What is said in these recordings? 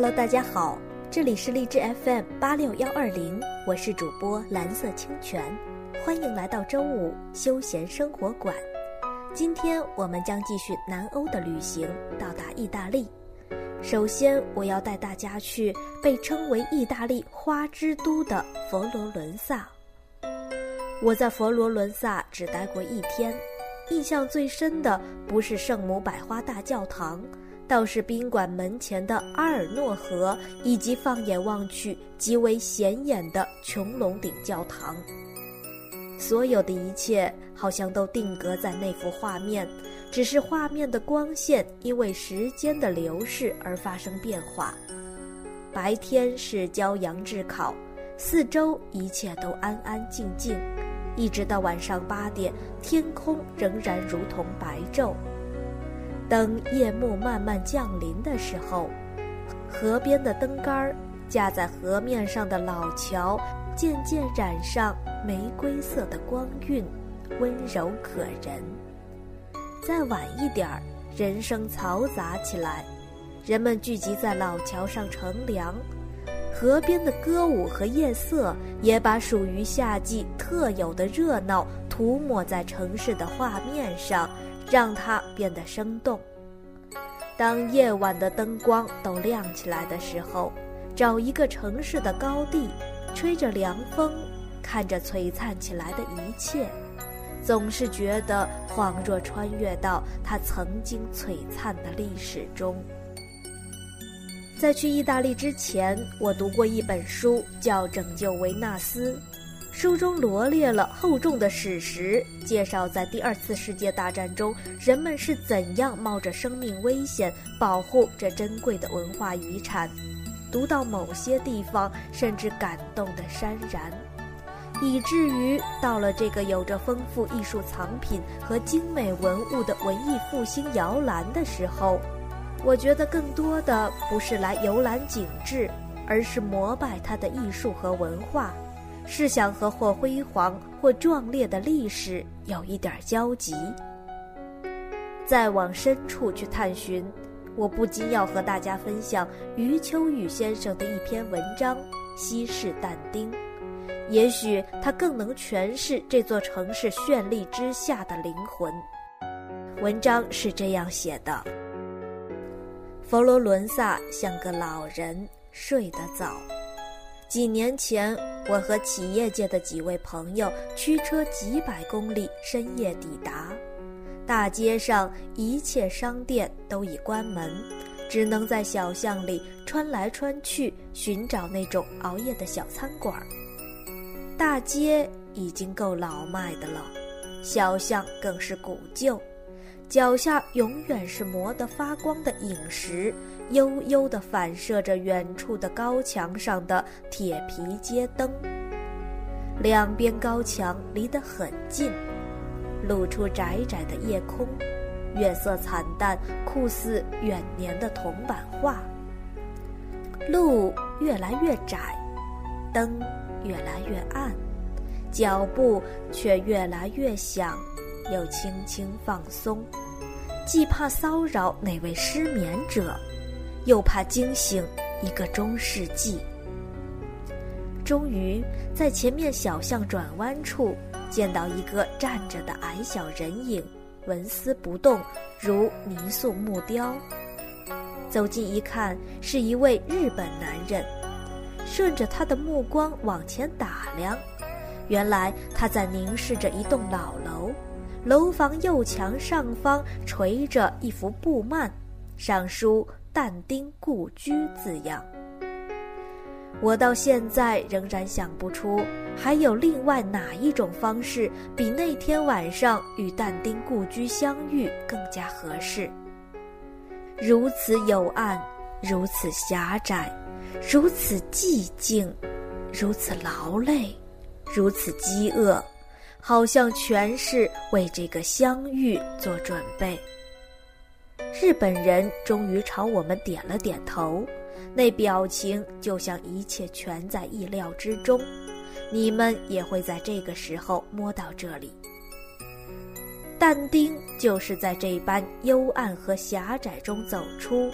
Hello，大家好，这里是荔枝 FM 八六幺二零，我是主播蓝色清泉，欢迎来到周五休闲生活馆。今天我们将继续南欧的旅行，到达意大利。首先，我要带大家去被称为意大利花之都的佛罗伦萨。我在佛罗伦萨只待过一天，印象最深的不是圣母百花大教堂。倒是宾馆门前的阿尔诺河，以及放眼望去极为显眼的穹隆顶教堂。所有的一切好像都定格在那幅画面，只是画面的光线因为时间的流逝而发生变化。白天是骄阳炙烤，四周一切都安安静静，一直到晚上八点，天空仍然如同白昼。等夜幕慢慢降临的时候，河边的灯杆儿架在河面上的老桥渐渐染上玫瑰色的光晕，温柔可人。再晚一点儿，人声嘈杂起来，人们聚集在老桥上乘凉，河边的歌舞和夜色也把属于夏季特有的热闹涂抹在城市的画面上。让它变得生动。当夜晚的灯光都亮起来的时候，找一个城市的高地，吹着凉风，看着璀璨起来的一切，总是觉得恍若穿越到它曾经璀璨的历史中。在去意大利之前，我读过一本书，叫《拯救维纳斯》。书中罗列了厚重的史实，介绍在第二次世界大战中，人们是怎样冒着生命危险保护这珍贵的文化遗产。读到某些地方，甚至感动得潸然，以至于到了这个有着丰富艺术藏品和精美文物的文艺复兴摇篮的时候，我觉得更多的不是来游览景致，而是膜拜它的艺术和文化。是想和或辉煌或壮烈的历史有一点交集。再往深处去探寻，我不禁要和大家分享余秋雨先生的一篇文章《西式但丁》，也许它更能诠释这座城市绚丽之下的灵魂。文章是这样写的：佛罗伦萨像个老人，睡得早。几年前，我和企业界的几位朋友驱车几百公里，深夜抵达。大街上一切商店都已关门，只能在小巷里穿来穿去，寻找那种熬夜的小餐馆。大街已经够老迈的了，小巷更是古旧。脚下永远是磨得发光的影石，悠悠地反射着远处的高墙上的铁皮街灯。两边高墙离得很近，露出窄窄的夜空，月色惨淡，酷似远年的铜版画。路越来越窄，灯越来越暗，脚步却越来越响。又轻轻放松，既怕骚扰哪位失眠者，又怕惊醒一个中世纪。终于在前面小巷转弯处见到一个站着的矮小人影，纹丝不动，如泥塑木雕。走近一看，是一位日本男人。顺着他的目光往前打量，原来他在凝视着一栋老楼。楼房右墙上方垂着一幅布幔，上书“但丁故居”字样。我到现在仍然想不出，还有另外哪一种方式比那天晚上与但丁故居相遇更加合适。如此幽暗，如此狭窄，如此寂静，如此劳累，如此饥饿。好像全是为这个相遇做准备。日本人终于朝我们点了点头，那表情就像一切全在意料之中。你们也会在这个时候摸到这里。但丁就是在这般幽暗和狭窄中走出，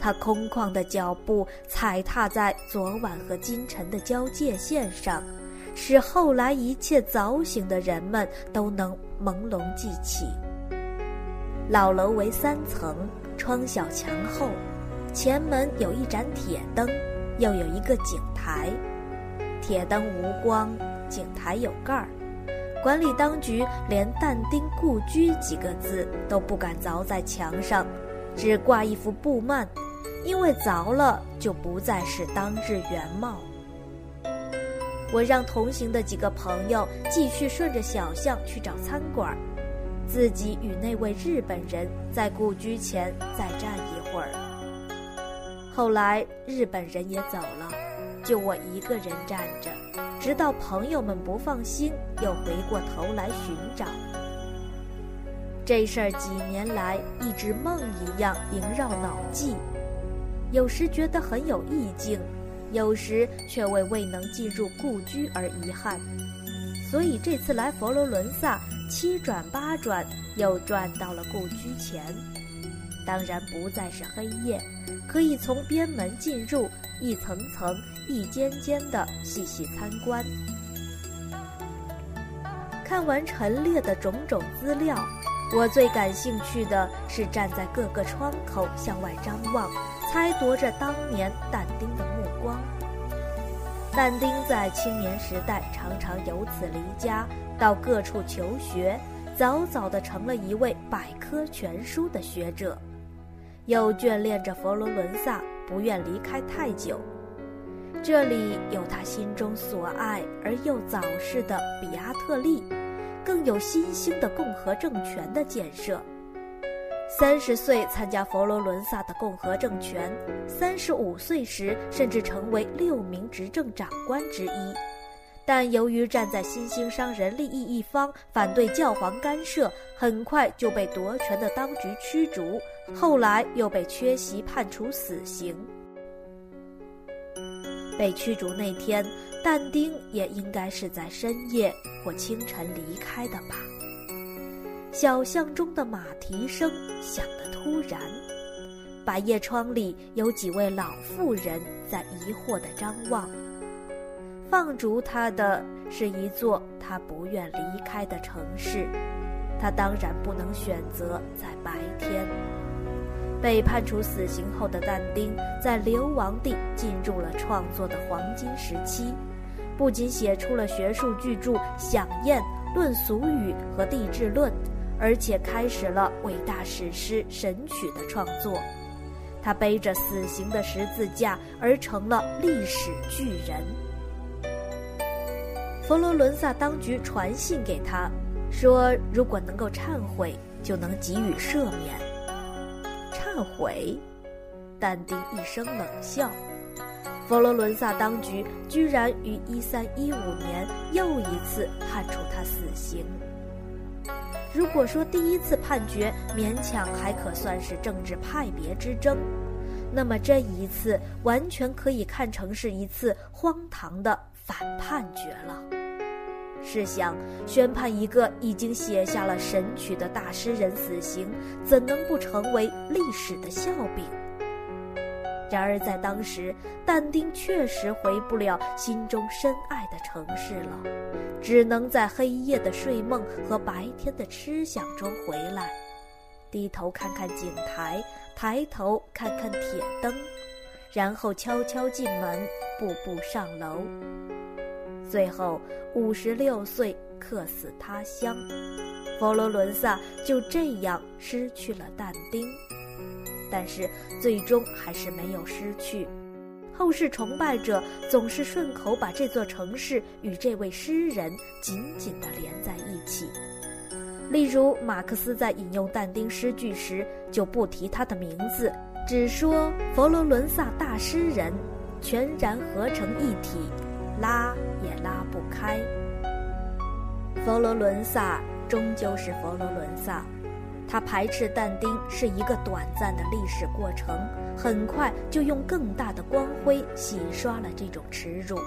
他空旷的脚步踩踏在昨晚和今晨的交界线上，使后来一切早醒的人们都能朦胧记起。老楼为三层，窗小墙厚，前门有一盏铁灯，又有一个井台。铁灯无光，井台有盖儿。管理当局连“但丁故居”几个字都不敢凿在墙上，只挂一幅布幔。因为凿了，就不再是当日原貌。我让同行的几个朋友继续顺着小巷去找餐馆，自己与那位日本人在故居前再站一会儿。后来日本人也走了，就我一个人站着，直到朋友们不放心，又回过头来寻找。这事儿几年来一直梦一样萦绕脑际。有时觉得很有意境，有时却为未能进入故居而遗憾。所以这次来佛罗伦萨，七转八转又转到了故居前。当然不再是黑夜，可以从边门进入，一层层、一间间的细细参观。看完陈列的种种资料，我最感兴趣的是站在各个窗口向外张望。猜夺着当年但丁的目光。但丁在青年时代常常由此离家，到各处求学，早早的成了一位百科全书的学者，又眷恋着佛罗伦萨，不愿离开太久。这里有他心中所爱而又早逝的比阿特利，更有新兴的共和政权的建设。三十岁参加佛罗伦萨的共和政权，三十五岁时甚至成为六名执政长官之一，但由于站在新兴商人利益一方，反对教皇干涉，很快就被夺权的当局驱逐，后来又被缺席判处死刑。被驱逐那天，但丁也应该是在深夜或清晨离开的吧。小巷中的马蹄声响得突然，百叶窗里有几位老妇人在疑惑地张望。放逐他的是一座他不愿离开的城市，他当然不能选择在白天。被判处死刑后的但丁，在流亡地进入了创作的黄金时期，不仅写出了学术巨著《响宴》《论俗语》和《地质论》。而且开始了伟大史诗《神曲》的创作，他背着死刑的十字架而成了历史巨人。佛罗伦萨当局传信给他，说如果能够忏悔，就能给予赦免。忏悔？但丁一声冷笑。佛罗伦萨当局居然于一三一五年又一次判处他死刑。如果说第一次判决勉强还可算是政治派别之争，那么这一次完全可以看成是一次荒唐的反判决了。试想，宣判一个已经写下了《神曲》的大诗人死刑，怎能不成为历史的笑柄？然而在当时，但丁确实回不了心中深爱的城市了，只能在黑夜的睡梦和白天的痴想中回来，低头看看井台，抬头看看铁灯，然后悄悄进门，步步上楼，最后五十六岁客死他乡，佛罗伦萨就这样失去了但丁。但是最终还是没有失去，后世崇拜者总是顺口把这座城市与这位诗人紧紧地连在一起。例如，马克思在引用但丁诗句时就不提他的名字，只说佛罗伦萨大诗人，全然合成一体，拉也拉不开。佛罗伦萨终究是佛罗伦萨。他排斥但丁是一个短暂的历史过程，很快就用更大的光辉洗刷了这种耻辱。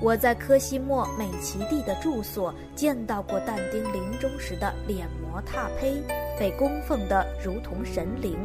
我在科西莫美奇蒂的住所见到过但丁临终时的脸模踏胚，被供奉得如同神灵。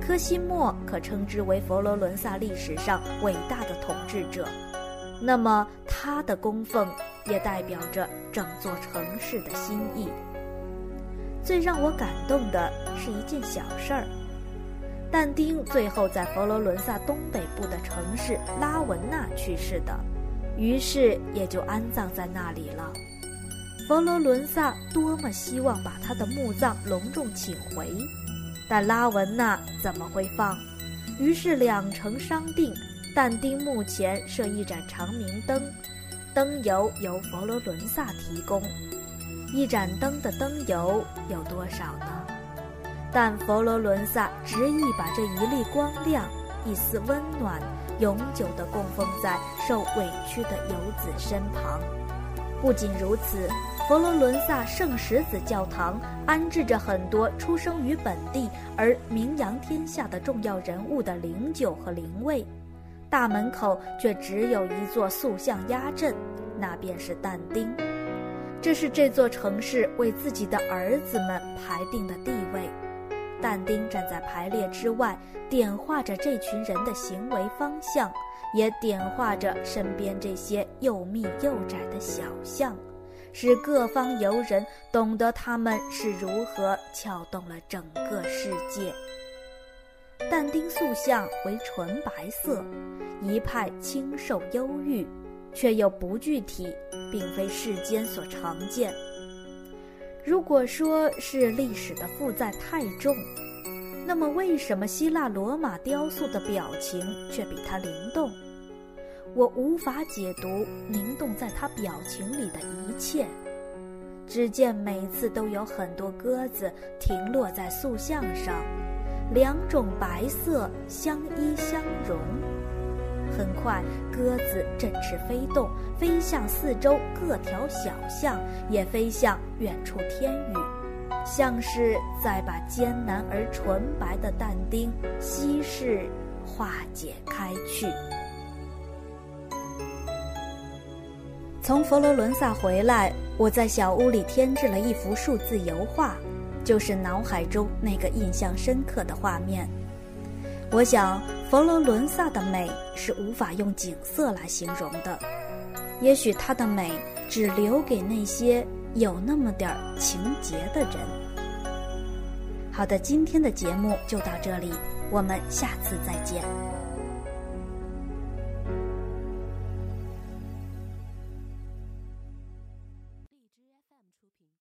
科西莫可称之为佛罗伦萨历史上伟大的统治者，那么他的供奉也代表着整座城市的心意。最让我感动的是一件小事儿：但丁最后在佛罗伦萨东北部的城市拉文纳去世的，于是也就安葬在那里了。佛罗伦萨多么希望把他的墓葬隆重请回，但拉文纳怎么会放？于是两城商定，但丁墓前设一盏长明灯，灯油由佛罗伦萨提供。一盏灯的灯油有多少呢？但佛罗伦萨执意把这一粒光亮、一丝温暖，永久地供奉在受委屈的游子身旁。不仅如此，佛罗伦萨圣十子教堂安置着很多出生于本地而名扬天下的重要人物的灵柩和灵位，大门口却只有一座塑像压阵，那便是但丁。这是这座城市为自己的儿子们排定的地位。但丁站在排列之外，点化着这群人的行为方向，也点化着身边这些又密又窄的小巷，使各方游人懂得他们是如何撬动了整个世界。但丁塑像为纯白色，一派清瘦忧郁。却又不具体，并非世间所常见。如果说是历史的负载太重，那么为什么希腊罗马雕塑的表情却比它灵动？我无法解读灵动在它表情里的一切。只见每次都有很多鸽子停落在塑像上，两种白色相依相融。很快，鸽子振翅飞动，飞向四周各条小巷，也飞向远处天宇，像是在把艰难而纯白的但丁稀释、化解开去。从佛罗伦萨回来，我在小屋里添置了一幅数字油画，就是脑海中那个印象深刻的画面。我想，佛罗伦萨的美是无法用景色来形容的，也许它的美只留给那些有那么点儿情节的人。好的，今天的节目就到这里，我们下次再见。